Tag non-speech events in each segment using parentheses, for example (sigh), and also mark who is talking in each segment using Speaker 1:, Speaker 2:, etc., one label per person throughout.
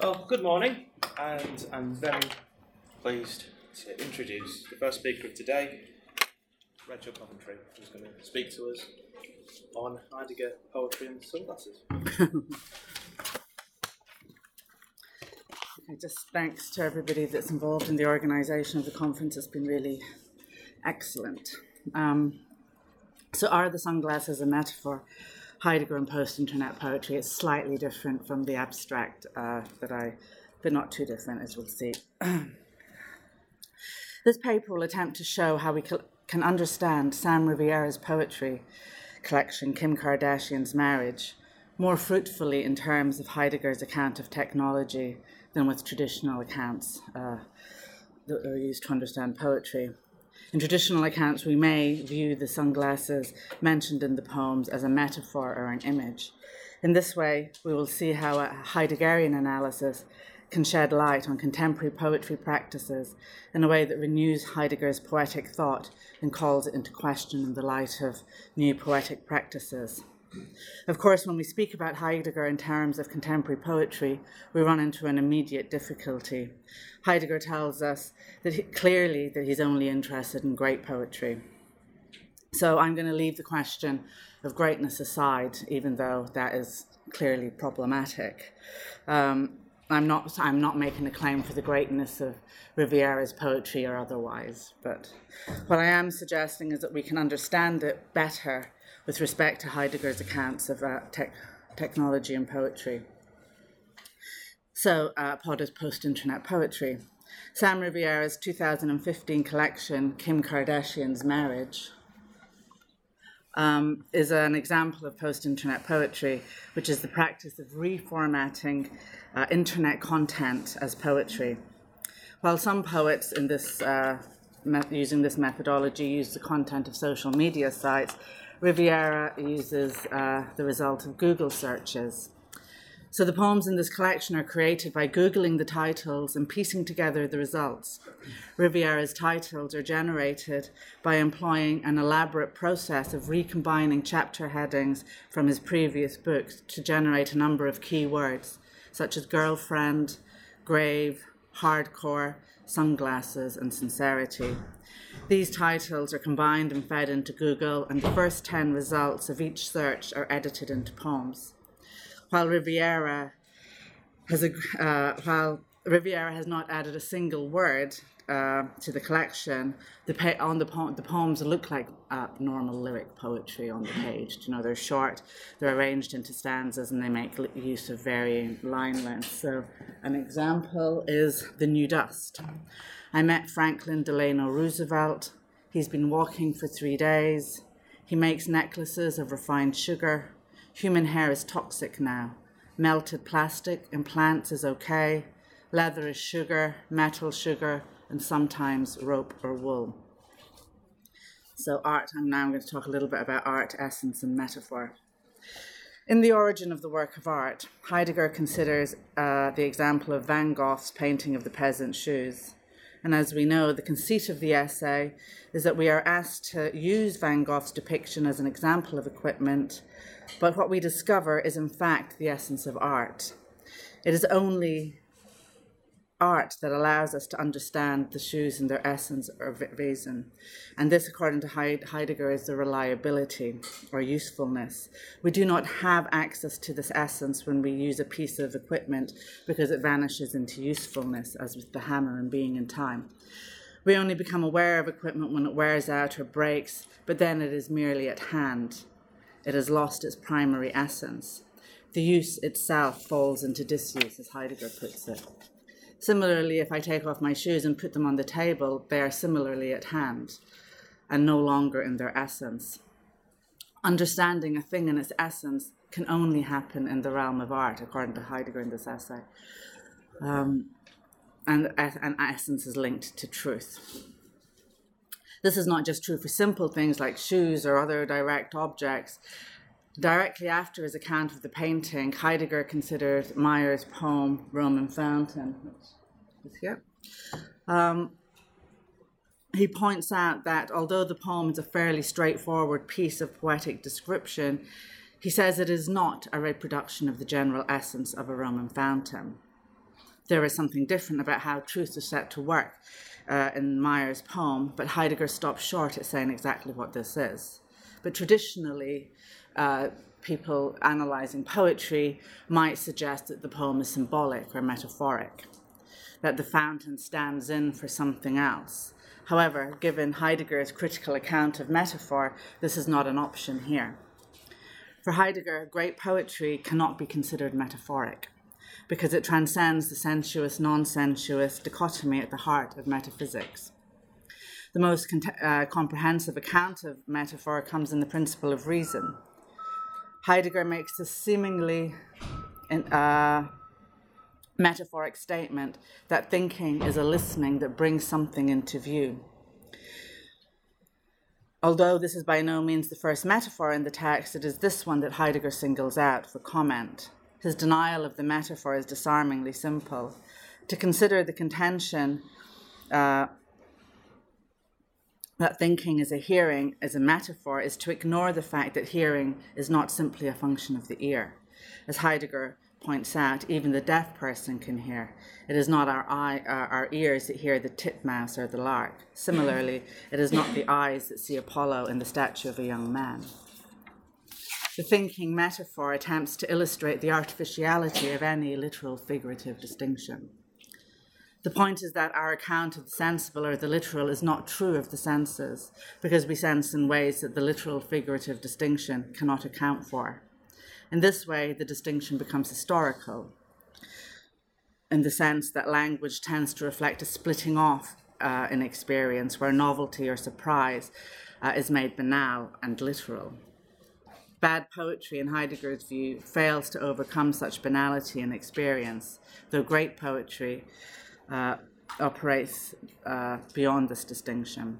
Speaker 1: Well, good morning, and I'm very pleased to introduce the first speaker of today, Rachel Coventry, who's going to speak to us on Heidegger poetry and sunglasses.
Speaker 2: just thanks to everybody that's involved in the organisation of the conference. It's been really excellent. Um, so, are the sunglasses a metaphor? Heidegger and post-internet poetry is slightly different from the abstract uh, that I, but not too different, as we'll see. (clears throat) this paper will attempt to show how we can understand Sam Riviere's poetry collection, Kim Kardashian's Marriage, more fruitfully in terms of Heidegger's account of technology than with traditional accounts uh, that are used to understand poetry. In traditional accounts, we may view the sunglasses mentioned in the poems as a metaphor or an image. In this way, we will see how a Heideggerian analysis can shed light on contemporary poetry practices in a way that renews Heidegger's poetic thought and calls it into question in the light of new poetic practices. Of course, when we speak about Heidegger in terms of contemporary poetry, we run into an immediate difficulty. Heidegger tells us that he, clearly that he's only interested in great poetry. So I'm going to leave the question of greatness aside, even though that is clearly problematic. Um, I'm not, I'm not making a claim for the greatness of Riviere's poetry or otherwise, but what I am suggesting is that we can understand it better with respect to Heidegger's accounts of uh, tech, technology and poetry. So, uh, Pod is post internet poetry. Sam Riviere's 2015 collection, Kim Kardashian's Marriage, um, is an example of post internet poetry, which is the practice of reformatting uh, internet content as poetry. While some poets in this, uh, me- using this methodology use the content of social media sites, Riviere uses uh, the result of Google searches. So the poems in this collection are created by Googling the titles and piecing together the results. Riviere's titles are generated by employing an elaborate process of recombining chapter headings from his previous books to generate a number of key words, such as girlfriend, grave, hardcore, sunglasses, and sincerity. These titles are combined and fed into Google, and the first 10 results of each search are edited into poems. While Riviere has, a, uh, while Riviere has not added a single word uh, to the collection, the pa- on the, po- the poems look like uh, normal lyric poetry on the page. You know, they're short, they're arranged into stanzas, and they make use of varying line lengths. So, an example is The New Dust. I met Franklin Delano Roosevelt. He's been walking for three days. He makes necklaces of refined sugar. Human hair is toxic now. Melted plastic in plants is okay. Leather is sugar, metal sugar, and sometimes rope or wool. So, art, I'm now going to talk a little bit about art, essence, and metaphor. In the origin of the work of art, Heidegger considers uh, the example of Van Gogh's painting of the peasant's shoes. And as we know, the conceit of the essay is that we are asked to use Van Gogh's depiction as an example of equipment, but what we discover is in fact the essence of art. It is only art that allows us to understand the shoes and their essence or reason. And this, according to Heidegger, is the reliability or usefulness. We do not have access to this essence when we use a piece of equipment because it vanishes into usefulness, as with the hammer and being in time. We only become aware of equipment when it wears out or breaks, but then it is merely at hand. It has lost its primary essence. The use itself falls into disuse, as Heidegger puts it. Similarly, if I take off my shoes and put them on the table, they are similarly at hand and no longer in their essence. Understanding a thing in its essence can only happen in the realm of art, according to Heidegger in this essay. Um, and, and essence is linked to truth. This is not just true for simple things like shoes or other direct objects, Directly after his account of the painting, Heidegger considered Meyer's poem Roman Fountain, which is here. Um, he points out that although the poem is a fairly straightforward piece of poetic description, he says it is not a reproduction of the general essence of a Roman fountain. There is something different about how truth is set to work uh, in Meyer's poem, but Heidegger stops short at saying exactly what this is. But traditionally, uh, people analyzing poetry might suggest that the poem is symbolic or metaphoric, that the fountain stands in for something else. However, given Heidegger's critical account of metaphor, this is not an option here. For Heidegger, great poetry cannot be considered metaphoric because it transcends the sensuous non sensuous dichotomy at the heart of metaphysics. The most uh, comprehensive account of metaphor comes in the principle of reason. Heidegger makes this seemingly uh, metaphoric statement that thinking is a listening that brings something into view. Although this is by no means the first metaphor in the text, it is this one that Heidegger singles out for comment. His denial of the metaphor is disarmingly simple. To consider the contention uh, that thinking is a hearing is a metaphor is to ignore the fact that hearing is not simply a function of the ear. As Heidegger points out, even the deaf person can hear. It is not our, eye, uh, our ears that hear the titmouse or the lark. Similarly, it is not the eyes that see Apollo in the statue of a young man. The thinking metaphor attempts to illustrate the artificiality of any literal figurative distinction. The point is that our account of the sensible or the literal is not true of the senses, because we sense in ways that the literal figurative distinction cannot account for. In this way, the distinction becomes historical, in the sense that language tends to reflect a splitting off uh, in experience where novelty or surprise uh, is made banal and literal. Bad poetry, in Heidegger's view, fails to overcome such banality in experience, though great poetry uh, operates uh, beyond this distinction.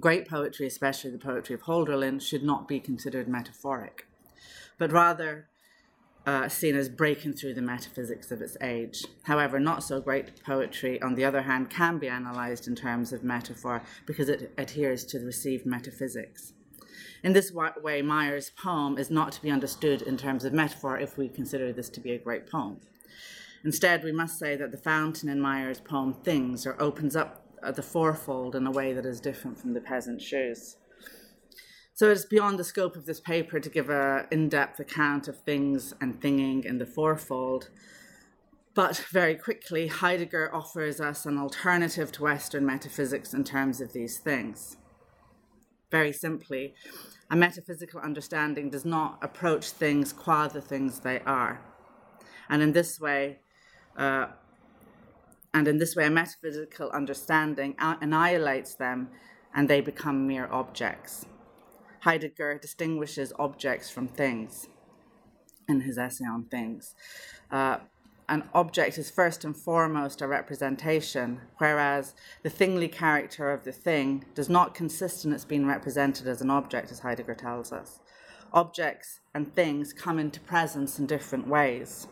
Speaker 2: Great poetry, especially the poetry of Hölderlin, should not be considered metaphoric, but rather uh, seen as breaking through the metaphysics of its age. However, not so great poetry, on the other hand, can be analysed in terms of metaphor because it adheres to the received metaphysics. In this way, Meyer's poem is not to be understood in terms of metaphor if we consider this to be a great poem. Instead, we must say that the fountain in Meyer's poem Things or opens up uh, the fourfold in a way that is different from the peasant shoes. So it's beyond the scope of this paper to give an in depth account of things and thinging in the fourfold. But very quickly, Heidegger offers us an alternative to Western metaphysics in terms of these things. Very simply, a metaphysical understanding does not approach things qua the things they are. And in this way, uh, and in this way, a metaphysical understanding annihilates them and they become mere objects. Heidegger distinguishes objects from things in his essay on things. Uh, an object is first and foremost a representation, whereas the thingly character of the thing does not consist in its being represented as an object, as Heidegger tells us. Objects and things come into presence in different ways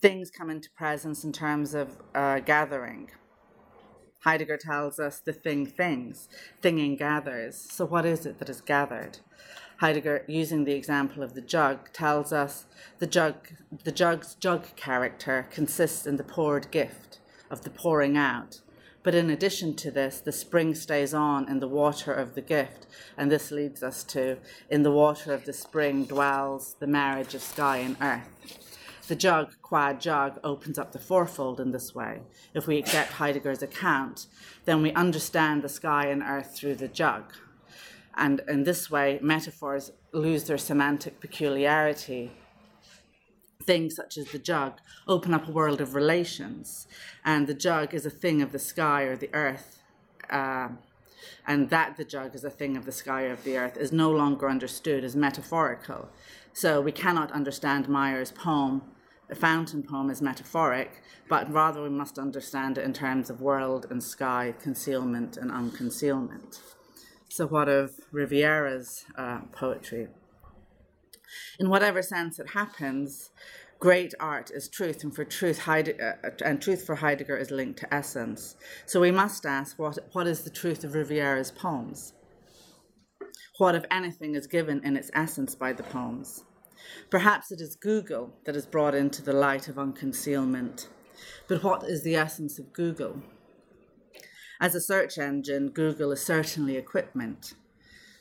Speaker 2: things come into presence in terms of uh, gathering. Heidegger tells us the thing things, thinging gathers. So, what is it that is gathered? Heidegger, using the example of the jug, tells us the jug, the jug's jug character consists in the poured gift, of the pouring out. But in addition to this, the spring stays on in the water of the gift, and this leads us to in the water of the spring dwells the marriage of sky and earth. The jug, qua jug, opens up the fourfold in this way. If we accept Heidegger's account, then we understand the sky and earth through the jug. And in this way, metaphors lose their semantic peculiarity. Things such as the jug open up a world of relations, and the jug is a thing of the sky or the earth. Uh, and that the jug is a thing of the sky or of the earth is no longer understood as metaphorical. So we cannot understand Meyer's poem a fountain poem is metaphoric, but rather we must understand it in terms of world and sky, concealment and unconcealment. So, what of Riviere's uh, poetry? In whatever sense it happens, great art is truth, and for truth, Heide- uh, and truth for Heidegger is linked to essence. So we must ask, what, what is the truth of Riviere's poems? What, if anything, is given in its essence by the poems? Perhaps it is Google that is brought into the light of unconcealment. But what is the essence of Google? As a search engine, Google is certainly equipment.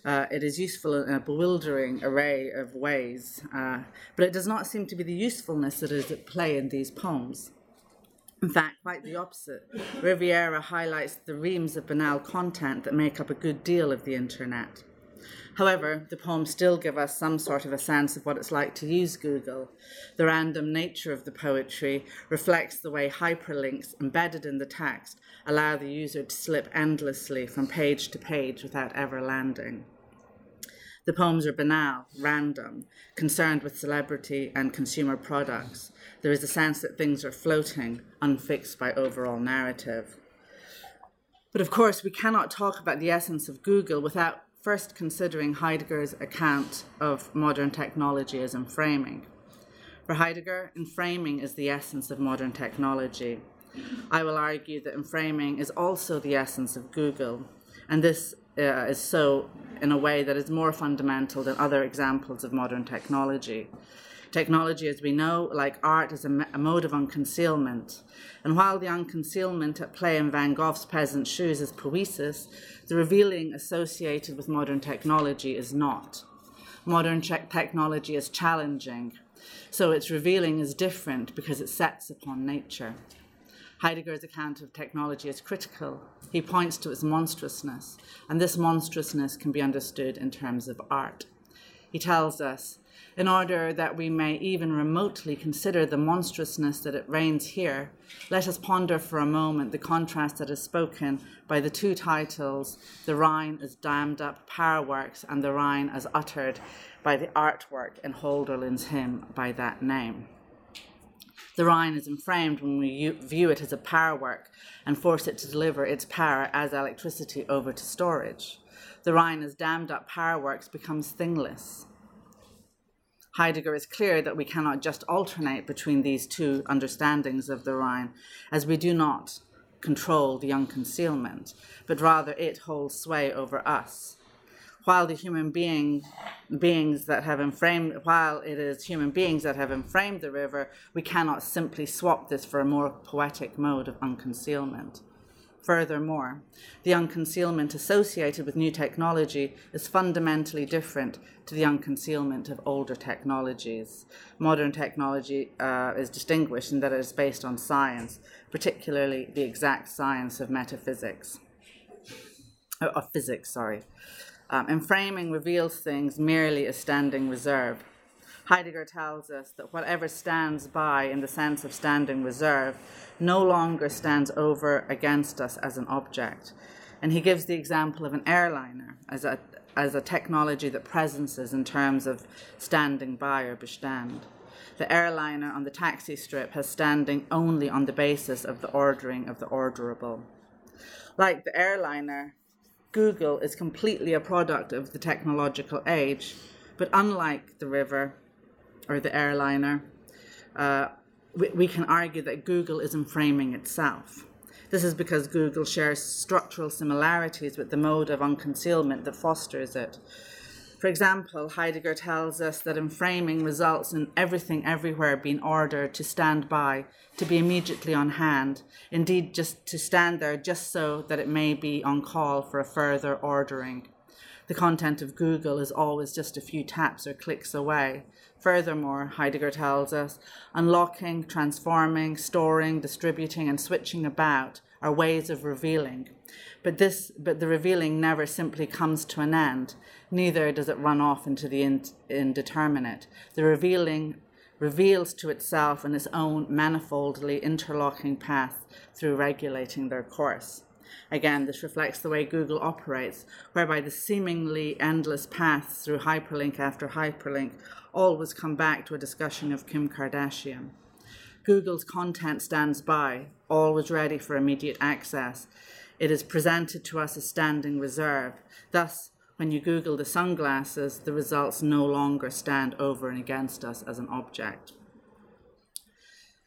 Speaker 2: Uh, it is useful in a bewildering array of ways, uh, but it does not seem to be the usefulness that is at play in these poems. In fact, quite the opposite. Riviere highlights the reams of banal content that make up a good deal of the internet. However, the poems still give us some sort of a sense of what it's like to use Google. The random nature of the poetry reflects the way hyperlinks embedded in the text allow the user to slip endlessly from page to page without ever landing. The poems are banal, random, concerned with celebrity and consumer products. There is a sense that things are floating, unfixed by overall narrative. But of course, we cannot talk about the essence of Google without first considering Heidegger's account of modern technology as enframing. For Heidegger, enframing is the essence of modern technology. I will argue that enframing is also the essence of Google, and this uh, is so in a way that is more fundamental than other examples of modern technology. Technology, as we know, like art, is a, a mode of unconcealment. And while the unconcealment at play in Van Gogh's Peasant Shoes is poesis, the revealing associated with modern technology is not. Modern tech technology is challenging, so its revealing is different because it sets upon nature. Heidegger's account of technology is critical. He points to its monstrousness, and this monstrousness can be understood in terms of art. He tells us in order that we may even remotely consider the monstrousness that it reigns here, let us ponder for a moment the contrast that is spoken by the two titles, The Rhine as dammed up power works and The Rhine as uttered by the artwork in Holderlin's hymn by that name. The Rhine is enframed when we view it as a power work and force it to deliver its power as electricity over to storage. The Rhine as dammed up power works becomes thingless. Heidegger is clear that we cannot just alternate between these two understandings of the Rhine, as we do not control the unconcealment, but rather it holds sway over us. While the human being, beings that have enframed, while it is human beings that have enframed the river, we cannot simply swap this for a more poetic mode of unconcealment. Furthermore, the unconcealment associated with new technology is fundamentally different to the unconcealment of older technologies. Modern technology uh, is distinguished in that it is based on science, particularly the exact science of metaphysics, oh, of physics, sorry. Um, enframing reveals things merely as standing reserve. Heidegger tells us that whatever stands by in the sense of standing reserve no longer stands over against us as an object. And he gives the example of an airliner as a, as a technology that presences in terms of standing by or bestand. The airliner on the taxi strip has standing only on the basis of the ordering of the orderable. Like the airliner, Google is completely a product of the technological age, but unlike the river, or the airliner, uh, we, we can argue that Google is enframing itself. This is because Google shares structural similarities with the mode of unconcealment that fosters it. For example, Heidegger tells us that enframing results in everything everywhere being ordered to stand by, to be immediately on hand, indeed, just to stand there just so that it may be on call for a further ordering. The content of Google is always just a few taps or clicks away, Furthermore, Heidegger tells us, unlocking, transforming, storing, distributing, and switching about are ways of revealing. But this, but the revealing never simply comes to an end. Neither does it run off into the indeterminate. The revealing reveals to itself in its own manifoldly interlocking path through regulating their course. Again, this reflects the way Google operates, whereby the seemingly endless paths through hyperlink after hyperlink always come back to a discussion of Kim Kardashian. Google's content stands by, always ready for immediate access. It is presented to us as standing reserve. Thus, when you Google the sunglasses, the results no longer stand over and against us as an object.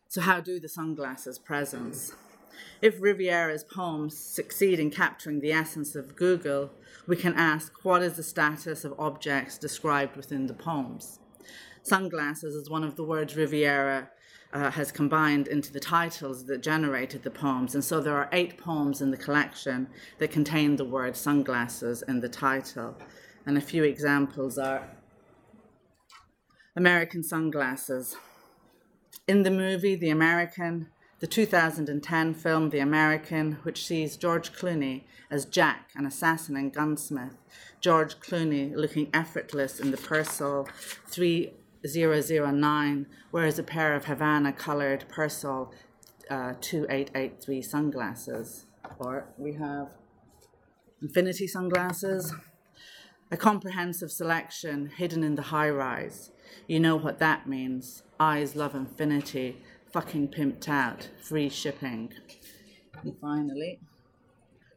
Speaker 2: So, how do the sunglasses presence? If Riviere's poems succeed in capturing the essence of Google, we can ask what is the status of objects described within the poems? Sunglasses is one of the words Riviere uh, has combined into the titles that generated the poems. And so there are eight poems in the collection that contain the word sunglasses in the title. And a few examples are American Sunglasses. In the movie The American, the 2010 film The American, which sees George Clooney as Jack, an assassin and gunsmith, George Clooney looking effortless in the Persol 3009, wears a pair of Havana colored Persol uh, 2883 sunglasses. Or we have Infinity sunglasses, a comprehensive selection hidden in the high rise. You know what that means. Eyes love infinity fucking pimped out, free shipping. And finally,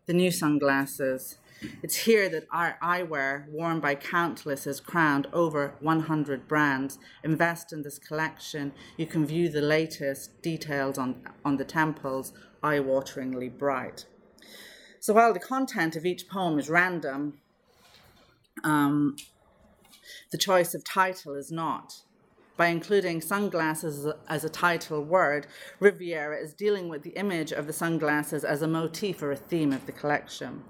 Speaker 2: the new sunglasses. It's here that our eyewear, worn by countless, has crowned over 100 brands. Invest in this collection. You can view the latest details on, on the temples, eye wateringly bright. So while the content of each poem is random, um, the choice of title is not by including sunglasses as a, title word, Riviere is dealing with the image of the sunglasses as a motif or a theme of the collection.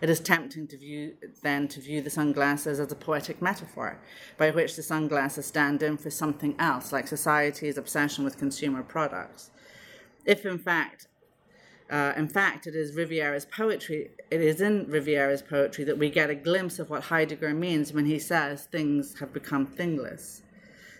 Speaker 2: It is tempting to view then to view the sunglasses as a poetic metaphor, by which the sunglasses stand in for something else, like society's obsession with consumer products. If in fact uh, in fact, it is Riviere's poetry, it is in Riviere's poetry that we get a glimpse of what Heidegger means when he says things have become thingless.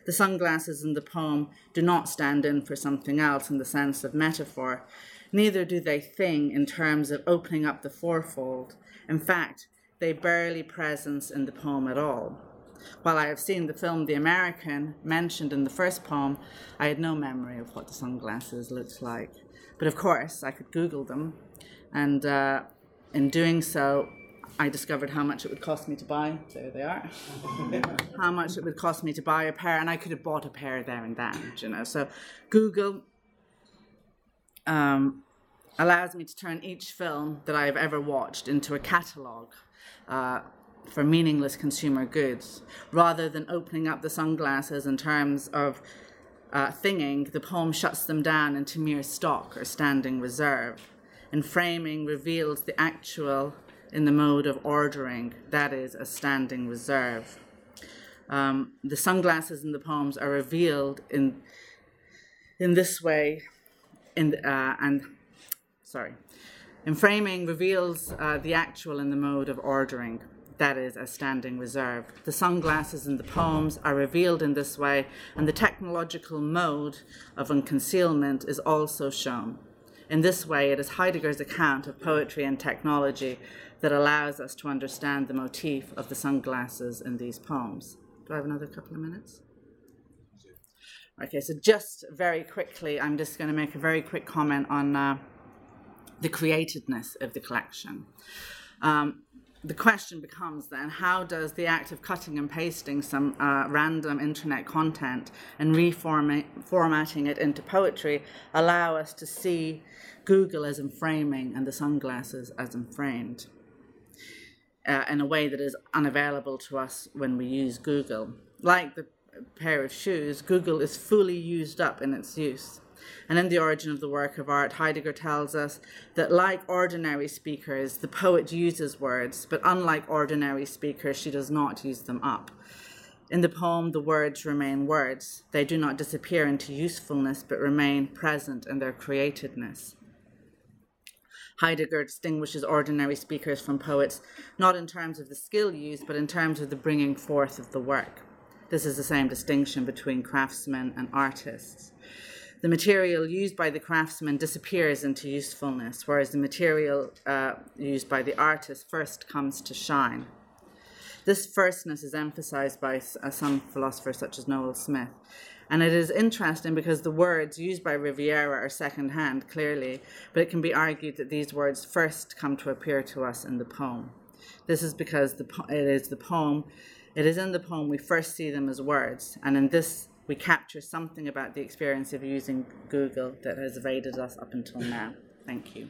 Speaker 2: The sunglasses in the poem do not stand in for something else in the sense of metaphor. Neither do they thing in terms of opening up the fourfold. In fact, they barely presence in the poem at all. While I have seen the film The American mentioned in the first poem, I had no memory of what the sunglasses looked like. But of course, I could Google them, and uh, in doing so, I discovered how much it would cost me to buy. There they are. (laughs) how much it would cost me to buy a pair, and I could have bought a pair there and then, you know. So, Google um, allows me to turn each film that I have ever watched into a catalogue. Uh, for meaningless consumer goods, rather than opening up the sunglasses in terms of uh, thinging, the poem shuts them down into mere stock or standing reserve. And framing reveals the actual in the mode of ordering, that is, a standing reserve. Um, the sunglasses in the poems are revealed in, in this way, in, uh, and sorry, enframing reveals uh, the actual in the mode of ordering, that is, a standing reserve. The sunglasses in the poems are revealed in this way, and the technological mode of unconcealment is also shown. In this way, it is Heidegger's account of poetry and technology that allows us to understand the motif of the sunglasses in these poems. Do I have another couple of minutes? Okay, so just very quickly, I'm just going to make a very quick comment on uh, the createdness of the collection. Um, the question becomes then how does the act of cutting and pasting some uh, random internet content and reformatting it into poetry allow us to see Google as enframing and the sunglasses as enframed? uh, in a way that is unavailable to us when we use Google. Like the pair of shoes, Google is fully used up in its use. And in The Origin of the Work of Art, Heidegger tells us that, like ordinary speakers, the poet uses words, but unlike ordinary speakers, she does not use them up. In the poem, the words remain words. They do not disappear into usefulness, but remain present in their createdness. Heidegger distinguishes ordinary speakers from poets, not in terms of the skill used, but in terms of the bringing forth of the work. This is the same distinction between craftsmen and artists. The material used by the craftsman disappears into usefulness, whereas the material uh, used by the artist first comes to shine. This firstness is emphasized by uh, some philosophers, such as Noel Smith, and it is interesting because the words used by Riviere are secondhand, clearly, but it can be argued that these words first come to appear to us in the poem. This is because the po- it is the poem, it is in the poem we first see them as words, and in this we capture something about the experience of using Google that has evaded us up until now. Thank you.